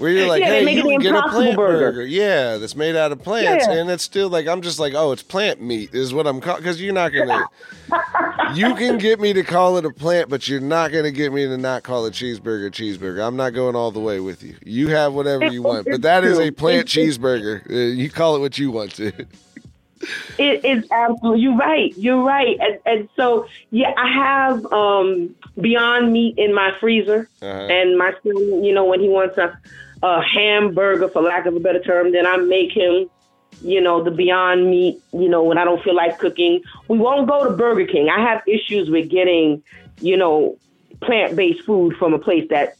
Where you're like, Yeah, hey, you can get a plant burger. Burger. Yeah, that's made out of plants, Yeah. and it's still like I'm just like, oh, it's plant meat is what I'm calling because you're not gonna. <laughs> you can get me to call it a plant, but you're not gonna get me to not call it cheeseburger cheeseburger. I'm not going all the way with you. You have whatever you want, but that is a plant cheeseburger. Uh, you call it what you want to. It is absolutely. You're right. You're right. And, and so, yeah, I have um, Beyond Meat in my freezer, Uh-huh. and my son, you know, when he wants a, a hamburger, for lack of a better term, then I make him, you know, the Beyond Meat. You know, when I don't feel like cooking, we won't go to Burger King. I have issues with getting, you know, plant-based food from a place that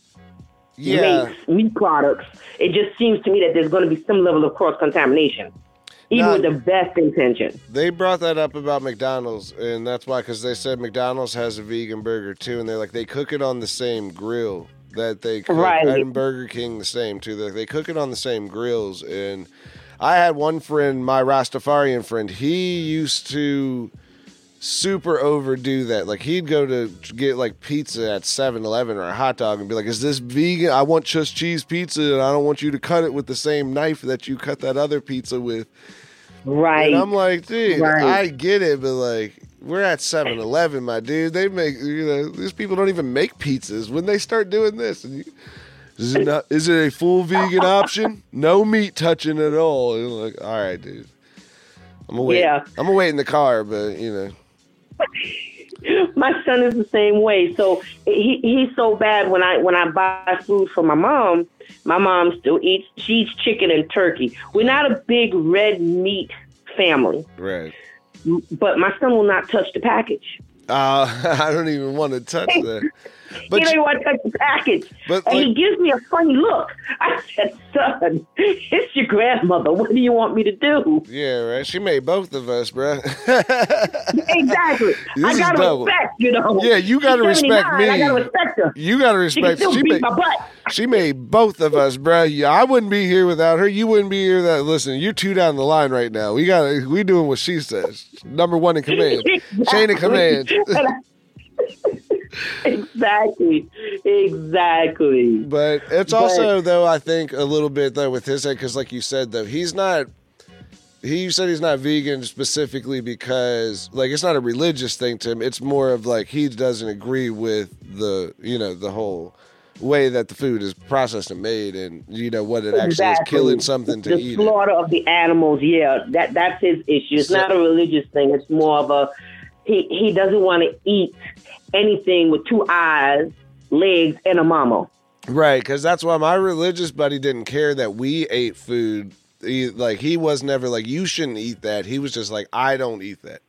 Yeah. makes meat products. It just seems to me that there's going to be some level of cross contamination, even Now- with the best intention. They brought that up about McDonald's, and that's why, because they said McDonald's has a vegan burger too, and they're like they cook it on the same grill that they cook, Right. and Burger King the same too. They they cook it on the same grills, and I had one friend, my Rastafarian friend, he used to super overdo that. Like he'd go to get like pizza at 7-Eleven or a hot dog and be like, "Is this vegan? I want just cheese pizza, and I don't want you to cut it with the same knife that you cut that other pizza with." Right. And I'm like, dude, Right. I get it, but like, we're at 7 Eleven, my dude. They make, you know, these people don't even make pizzas when they start doing this. And you, is it, not, is it a full vegan option? No meat touching at all. I'm like, all right, dude. I'm gonna wait. Yeah. I'm gonna wait in the car, but you know, <laughs> my son is the same way. So he he's so bad when I when I buy food for my mom, my mom still eats she eats chicken and turkey. We're not a big red meat family, Right. But my son will not touch the package. Uh, <laughs> I don't even want to touch <laughs> that. But he don't even want to touch the package. But, and he gives me a funny look. I said, son, it's your grandmother. What do you want me to do? yeah, right. She made both of us, bruh. Exactly. <laughs> This I gotta double. respect, you know. Yeah, you gotta She's respect me. I gotta respect her. you gotta She can respect. She beat made, my butt. she made both of us, bruh. Yeah, I wouldn't be here without her. You wouldn't be here. That listen, you're two down the line right now. We got to we doing what she says. Number one in command. <laughs> Chain of command. <laughs> exactly. Exactly. But it's But- also though I think a little bit though with his head because like you said though he's not. He said he's not vegan specifically because like it's not a religious thing to him. It's more of like he doesn't agree with the you know the whole way that the food is processed and made and you know what it actually is killing something to the eat. It. slaughter of the animals, yeah, that that's his issue. It's So- not a religious thing. It's more of a he he doesn't want to eat anything with two eyes, legs, and a mama. Right, because that's why my religious buddy didn't care that we ate food. He, like he was never like you shouldn't eat that. He was just like I don't eat that.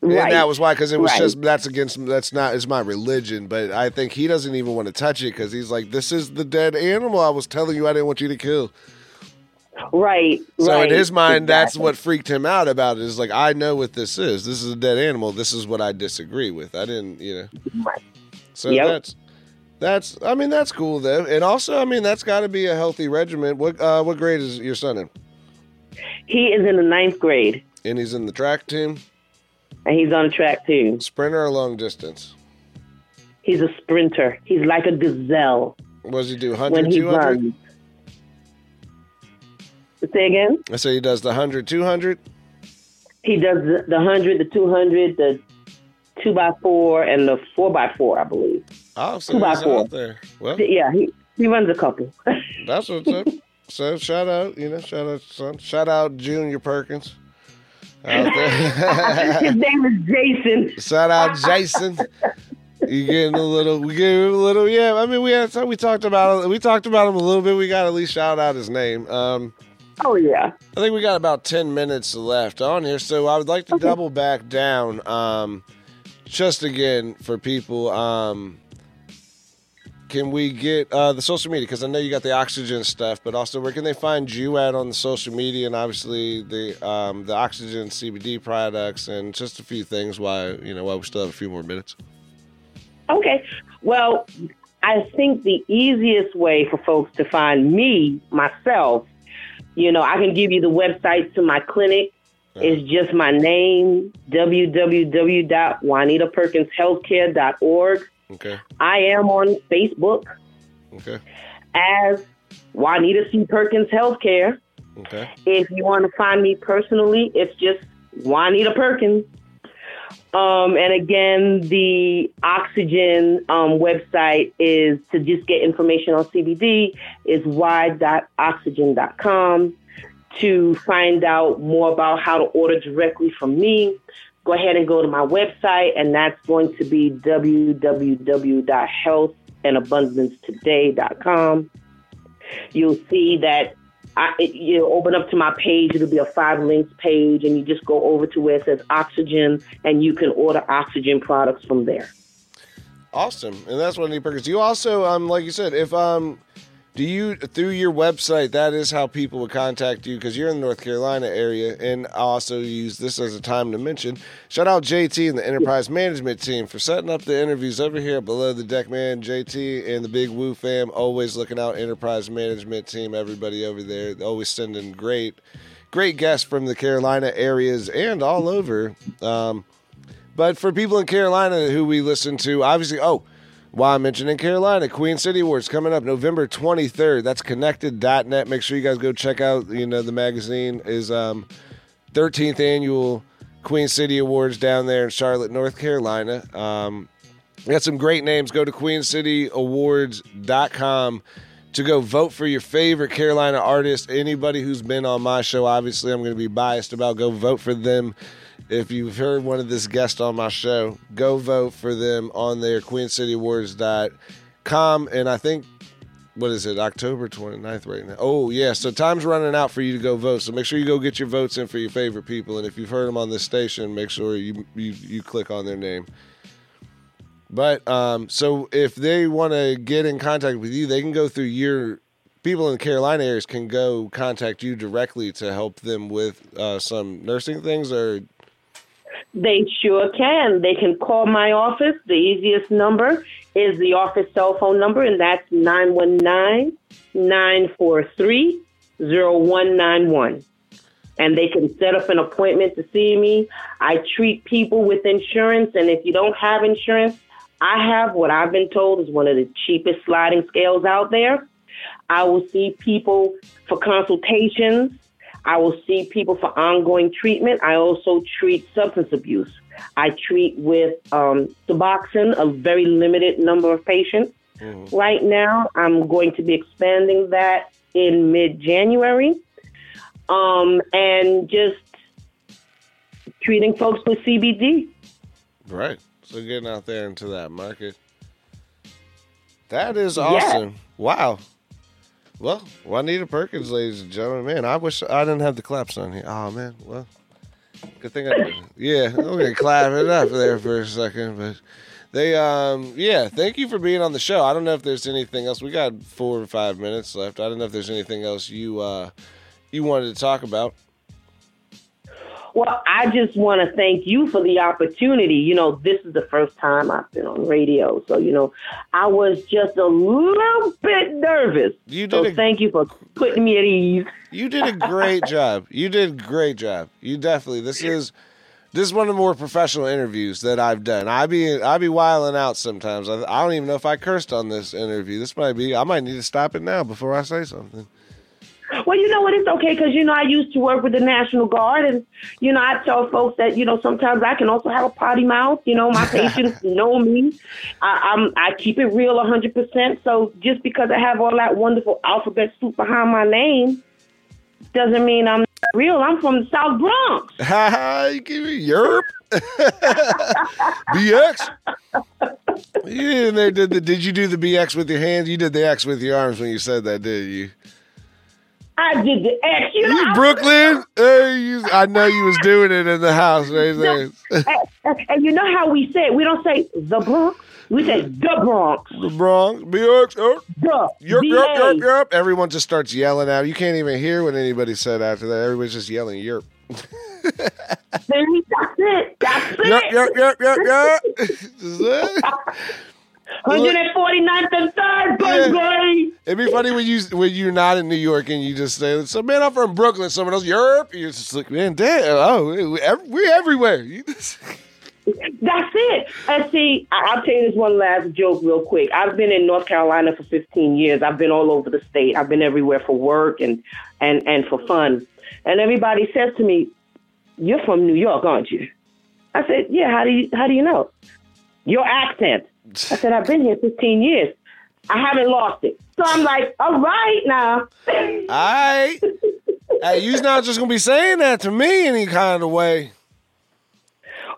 Right. And that was why, because it was Right. just that's against that's not it's my religion. But I think he doesn't even want to touch it because he's like, this is the dead animal I was telling you I didn't want you to kill. Right. So right. in his mind, that's what freaked him out about it. Is like I know what this is. This is a dead animal. This is what I disagree with. I didn't, you know. Right. So Yep. that's that's. I mean, that's cool though. And also, I mean, that's got to be a healthy regiment. What uh, what grade is your son in? He is in the ninth grade, And he's in the track team, and he's on a track too. sprinter or long distance. He's a sprinter. He's like a gazelle What does he do? when 100, 200? Say again. I say he does the 100, 200. He does the, the hundred, the two hundred, the two by four, and the four by four, I believe. Oh, so Two by four. out there. Well, Yeah, he he runs a couple. <laughs> that's what's up. So shout out, you know, shout out, son. Shout out Junior Perkins. Out there. <laughs> His name is Jason. shout out Jason. You getting a little, we get a little, yeah. I mean, we had, we talked about, we talked about him a little bit. We got at least shout out his name. Um, Oh yeah. I think we got about 10 minutes left on here, so I would like to double back down. Um, just again for people, um, can we get uh, the social media? Because I know you got the Oxzygen stuff, but also where can they find you at on the social media and obviously the um, the Oxzygen CBD products and just a few things. Why you know why we still have a few more minutes. Okay. Well, I think the easiest way for folks to find me, myself, you know, I can give you the website to my clinic. It's just my name, www.juanitaperkinshealthcare.org. Okay. I am on Facebook Okay. as Juanita C. Perkins Healthcare. Okay. If you want to find me personally, it's just Juanita Perkins. Um, and again, the Oxzygen um, website is to just get information on CBD is y.oxygen.com. To find out more about how to order directly from me, go ahead and go to my website, and that's going to be www.healthandabundancetoday.com. You'll see that I, it, you open up to my page, it'll be a five links page, and you just go over to where it says Oxzygen, and you can order Oxzygen products from there. Awesome, and that's what I need Perkins. You also, um, like you said, if um, do you through your website? That is how people would contact you because you're in the North Carolina area, and I also use this as a time to mention. Shout out JT and the Enterprise Management Team for setting up the interviews over here below the deck. Man, JT and the Big Woo fam always looking out. Enterprise Management Team, everybody over there, always sending great, great guests from the Carolina areas and all over. Um, but for people in Carolina who we listen to, obviously, oh, why I'm mentioning Carolina, Queen City Awards coming up November 23rd. That's Konnected.net. Make sure you guys go check out, you know, the magazine is um 13th annual Queen City Awards down there in Charlotte, North Carolina. Um we got some great names. Go to queencityawards.com to go vote for your favorite Carolina artist. Anybody who's been on my show, obviously, I'm going to be biased about. Go vote for them if you've heard one of this guests on my show, go vote for them on their queencityawards.com. And I think, what is it, October 29th right now? Oh, yeah. So time's running out for you to go vote. So make sure you go get your votes in for your favorite people. And if you've heard them on this station, make sure you, you, you click on their name. But um, so if they want to get in contact with you, they can go through your people in the Carolina areas can go contact you directly to help them with uh, some nursing things or They sure can. They can call my office. The easiest number is the office cell phone number, and that's 919 943 0191. And they can set up an appointment to see me. I treat people with insurance, and if you don't have insurance, I have what I've been told is one of the cheapest sliding scales out there. I will see people for consultations. I will see people for ongoing treatment. I also treat substance abuse. I treat with um, Suboxone, a very limited number of patients. Right now, I'm going to be expanding that in mid January. Um, and just treating folks with CBD. right. So getting out there into that market. That is awesome. Wow. Well, Juanita Perkins, ladies and gentlemen. Man, I wish I didn't have the claps on here. Oh man. Well, good thing I did. Yeah, I'm gonna clap it up there for a second, but they um yeah, thank you for being on the show. I don't know if there's anything else. We got four or five minutes left. I don't know if there's anything else you uh you wanted to talk about. Well, I just want to thank you for the opportunity. You know, this is the first time I've been on radio. So, you know, I was just a little bit nervous. You So did a thank you for putting me at ease. You did a great <laughs> job. You did a great job. You definitely. This is this is one of the more professional interviews that I've done. I be I be wiling out sometimes. I, I don't even know if I cursed on this interview. This might be. I might need to stop it now before I say something. Well, you know what? It's okay because, you know, I used to work with the National Guard. And, you know, I tell folks that, you know, sometimes I can also have a potty mouth. You know, my patients <laughs> know me. I, I'm, I keep it real 100%. So just because I have all that wonderful alphabet soup behind my name doesn't mean I'm real. I'm from the South Bronx. <laughs> Ha ha! You give me yerp. <laughs> BX. You did the, Did you do the BX with your hands? You did the X with your arms when you said that, did you? I did the X. You know, You Brooklyn. Hey, you, I know you was doing it in the house <laughs> right there. And, and you know how we say it? We don't say the Bronx. We say the Bronx. the Bronx. BX. Oh. BA. yerp, yerp, yerp. Everyone just starts yelling out. You can't even hear what anybody said after that. Everybody's just yelling yerp. That's it. That's it. yerp, yerp, yerp. Is that- 149th and 3rd, Yeah. It'd be funny when you when you're not in New York and you just say, "So man, I'm from Brooklyn." Someone else, Europe. You're just like, man, damn. Oh, we, ev- we everywhere. <laughs> That's it. And see, I- I'll tell you this one last joke real quick. I've been in North Carolina for 15 years. I've been all over the state. I've been everywhere for work and, and, and for fun. And everybody says to me, You're from New York, aren't you? I said, Yeah, how do you how do you know? Your accent. I said, I've been here 15 years. I haven't lost it. So I'm like, all right now. All right. Hey, you's not just gonna be saying that to me any kind of way.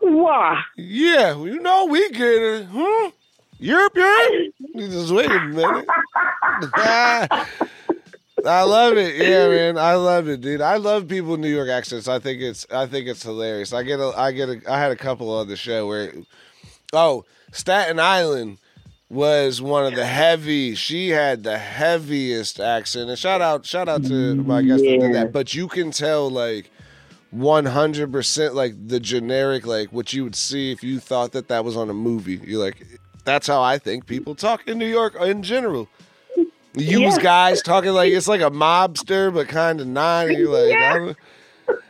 Why? Yeah, you know we get it. Hmm? Europe, Europe. You Just wait a minute. <laughs> I love it. Yeah, man. I love it, dude. I love people with New York accents. I think it's I think it's hilarious. I get a I get a I had a couple on the show where oh, Staten Island was one of the heavy she had the heaviest accent. And shout out shout out to my guest that did that. But you can tell like 100% like the generic like what you would see if you thought that that was on a movie you're like that's how i think people talk in new york in general you Yeah. guys talking like it's like a mobster but kind of not you're like Yeah.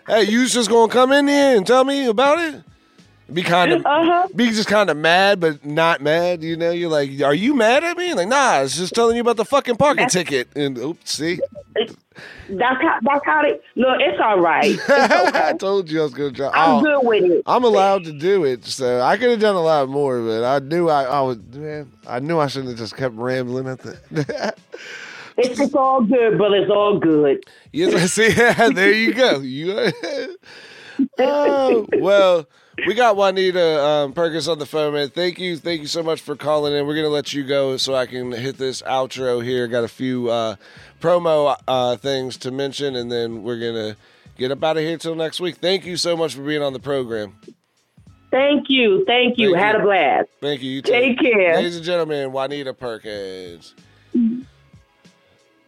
Hey you just gonna come in here and tell me about it be kind of Uh-huh. be just kind of mad but not mad you know you're like are you mad at me like nah I was just telling you about the fucking parking ticket and oops see That's how that's how it. look, it's all right. <laughs> i told you i was gonna try I'm Oh. good with it. I'm allowed to do it, so I could have done a lot more, but I knew I, I was man. I knew I shouldn't have just kept rambling at the. <laughs> It's, it's all good, but It's all good. yes, <laughs> I see, there you go. You. oh, well, we got Juanita um, Perkins on the phone, man. Thank you, thank you so much for calling in. We're gonna let you go so I can hit this outro here. Got a few uh, promo uh, things to mention, and then we're gonna get up out of here till next week. Thank you so much for being on the program. Thank you. Thank you. Thank Had you. a blast. Thank you. you. Take care. ladies and gentlemen. Juanita Perkins.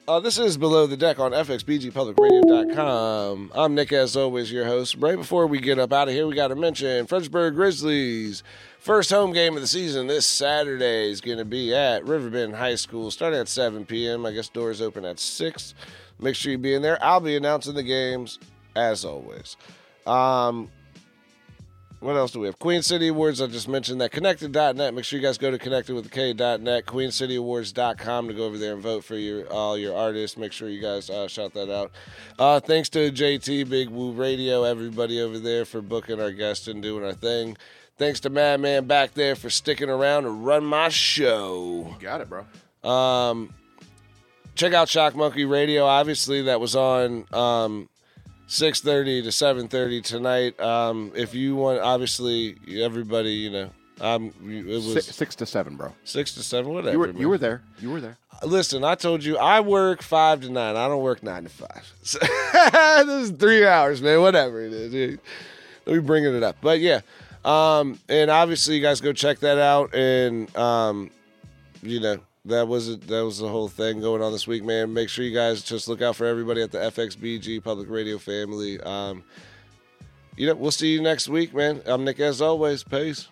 Uh, this is Below the Deck on FXBGPublicRadio.com. I'm Nick, as always, your host. Right before we get up out of here, we got to mention Fredericksburg Grizzlies. First home game of the season this Saturday is going to be at Riverbend High School, starting at 7 p.m. I guess doors open at 6. Make sure you be in there. I'll be announcing the games, as always. Um, what else do we have? Queen City Awards, I just mentioned that. Konnected.net. Make sure you guys go to connected with the K.net, queencityawards.com to go over there and vote for your all your artists. Make sure you guys uh, shout that out. Uh, thanks to JT, Big Woo Radio, everybody over there for booking our guests and doing our thing. Thanks to Madman back there for sticking around to run my show. Got it, bro. Um, check out Shock Monkey Radio. Obviously, that was on um, six thirty to seven thirty tonight. Um, if you want, obviously, everybody, you know, um, it was Six, six, to seven, bro. Six to seven, whatever. You were you were there. You were there. Listen, I told you I work five to nine. I don't work nine to five. <laughs> So, <laughs> this is three hours, man. Whatever it is. dude. Let me bringing it up. But yeah, um, and obviously you guys go check that out. And um, you know that was it. That was the whole thing going on this week, man. Make sure you guys just look out for everybody at the FXBG Public Radio family. Um, you know, we'll see you next week, man. I'm Nick as always. Peace.